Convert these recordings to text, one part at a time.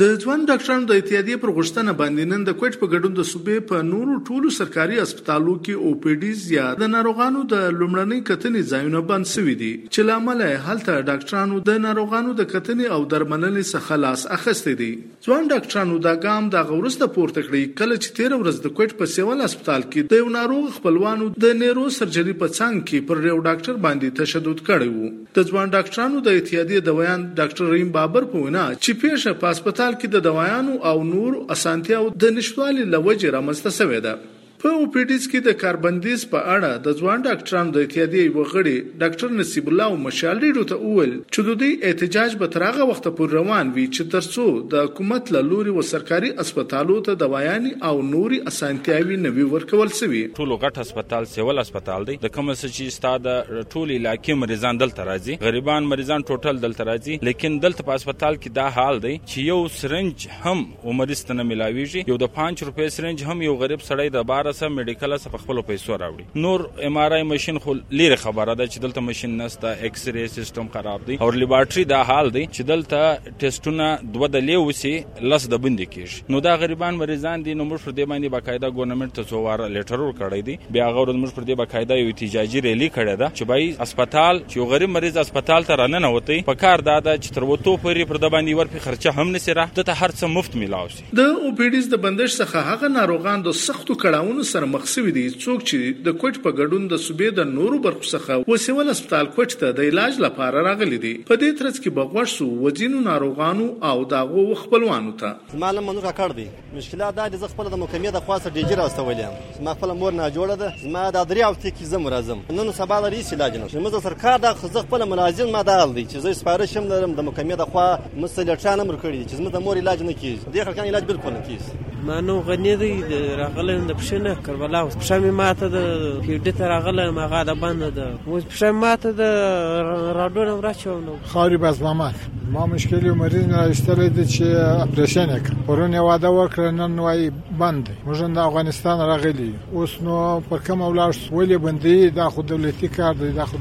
د ځوان ډاکټرانو د اتحادیې پر غوښتنه باندې نن د کوټ په ګډون د صوبې په نورو ټولو سرکاري هسپتالو کې او پی ډي یا د ناروغانو د لومړنۍ کتنې ځایونه بند شوي دي، چې لامل یې هلته ډاکټرانو د ناروغانو د کتنې او درملنې څخه لاس اخیستی دي ځوان ډاکټرانو دا ګام د غورسته پورته کړی، کله چې 13 ورځ د کوټ په سیول هسپتال کې د یو ناروغ خپلوانو د نیرو سرجري په څنګ کې پر یو ډاکټر باندې تشدد کړی وو د ځوان ډاکټرانو د اتحادیې د ویان ډاکټر رحیم بابر په وینا، چې پیښه په هسپتال هسپتال کې د دوايانو او نور اسانتیاو د نشټوالي لوجه رامنځته شوې ده. په اوپیډیس کې د کاربندیز په اړه د ځوان ډاکټرانو د اتحادیې وغړي ډاکټر نصیب الله او مشال ډیرو ته اول چې د دې احتجاج به ترغه وخت پر روان وي چې ترڅو د حکومت له لوري و سرکاري هسپتالو ته دوايانې او نوري اسانتیاوي نوي ورکول شوی ټول غټ هسپتال، سیول هسپتال دی. د کوم څه چې ستاده ټول علاقې مریضان دلته راځي؟ غریبان مریضان ټوټل دلته راځي. لیکن دلته په هسپتال کې دا حال دی چې یو سرنج هم عمر ستنه ملاويږي یو د 5 روپے سرنج هم یو غریب سړی د 12 سم میډیکل سره په خپل پیسو راوړي. نور ام ار آی ماشين خو لیر خبره ده چې دلته ماشين نسته ایکس ری سیستم خراب دی. او لیبارټری دا حال دی چې دلته ټیسټونه دوه د لیوسی لس د بند کیږي. نو دا غریبان مریضان دي، نو موږ پر دې باندې باقاعده ګورنمنت ته څو واره لیټر ور کړی دی. بیا غوړ موږ پر دې باقاعده یو احتجاجي ریلی کړی ده چې بای هسپتال، چې غریب مریض هسپتال ته رانه وتی په کار دا ده چې تر وته پورې پر د باندې ور په خرچه هم نسره ته هر څه مفت ملاوي د او پی ډیز د بندش څخه هغه ناروغان د سختو کړهونو سره مخ شوي دي، څوک چې د کوټ په ګډون د صوبې د نورو برخو څخه وسیول هسپتال کوټ ته د علاج لپاره راغلي دي. په دې ترڅ کې بغوښ سو وځینو ناروغانو او داغو خپلوانو ته. معلوم منو راکړ دي. مشکلات دا د خپل د محکمې د خاصه ډیجر استولم ما خپل مور نه جوړه ده ما د درې او ته زم راځم نن سبا لري علاج نه مزه سرکار د خپل ملازم ما دال دي چې زه سپارښت هم لرم، د محکمې د خوا مسلې امر کړی چې زما د مور علاج نه کیږي. د خلکان علاج بالکل نه کیږي. مانو غنی دی راغله د پښنه کربلا. اوس پښه می ماته د پیډه ته راغله ما غاده بند ده. اوس پښه ماته د راډو نه راچو نو. خاري بس ماما ما مشکلی مریض نه اشتری دي چې اپریشن وک پرونه واده وکړ نن وای بند موږ د افغانستان راغلی اوس نو پر کوم ولار ولې بندي؟ دا خو دولتي کار دی، دا خو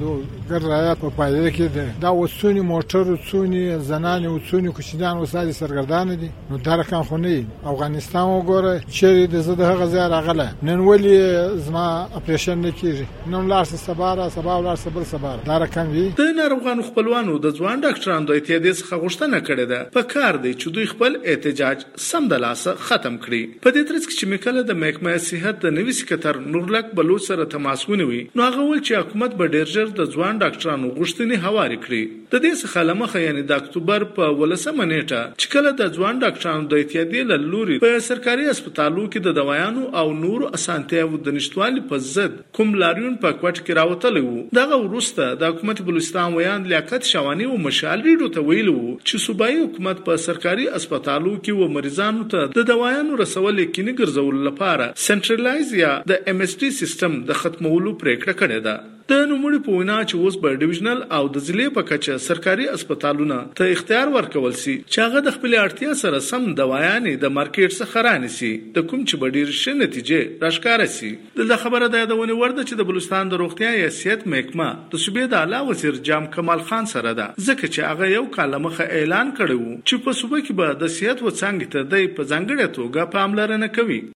ګر رایات په پایله کې دی. دا وسونی موټر وسونی زنان وسونی کوچنیان وسادي سرګردان دي. نو دا رقم خو نه افغانستان وګوره چې د زده هغه ځای راغله نن ولې زما اپریشن نه کیږي؟ نن لار سبا را، سبا ولار لار سبا سبا دا رقم وی د ناروغانو خپلوانو د ځوان ډاکټرانو د اتحادیې څخه غوښتنه کړې ده. په کار دی چې دوی خپل احتجاج سم د لاسه ختم کړي. په دې ترڅ کې چې میکله د محکمه صحت د نوي سکتر نورلک بلوچ سره تماس ونیوي نو هغه ول چې حکومت به ډیر ژر د ځوان ډاکټرانو غوښتنې هواري کړي. د دې څخه لمخه یعنی د اکتوبر په ولسمه نیټه چې کله د ځوان ډاکټرانو د اتحادیې له لوري په سرکاري هسپتالو کې د دوايانو او نور اسانتیاو د نشټوالي په ضد کوم لاریون په کوټ کې راوتلی وو. دغه وروسته د حکومت بلوچستان ویان لیاقت شوانی او مشال ریډو ته ویلو چې صوبایي حکومت په سرکاري هسپتالو کې و مریضانو ته د دوايانو رسول کې نه ګرځول لپاره سنټرلایز یا د ام اس ټي سیستم د ختمولو پریکړه کړې ده. د نوموړي په وینا چې اوس په ډیویژنل او د ضلع په کچه سرکاري هسپتالونه ته اختیار ورکول سي، چې هغه د خپل اړتیا سره سم دوايانې د مارکیټ څخه رانیسي، د کوم چې به ډیر ښه نتیجې راښکاره سي. د خبره د یادونه ورده چې د بلوچستان د روغتیا یا صحت محکمه د صوبې د اعلی وزیر جام کمال خان سره ده. ځکه چې هغه یو کال مخه اعلان کړی و چې په صوبې کې به د صحت و څنګه ته د په ځنګړې توګه پاملرنه کوي.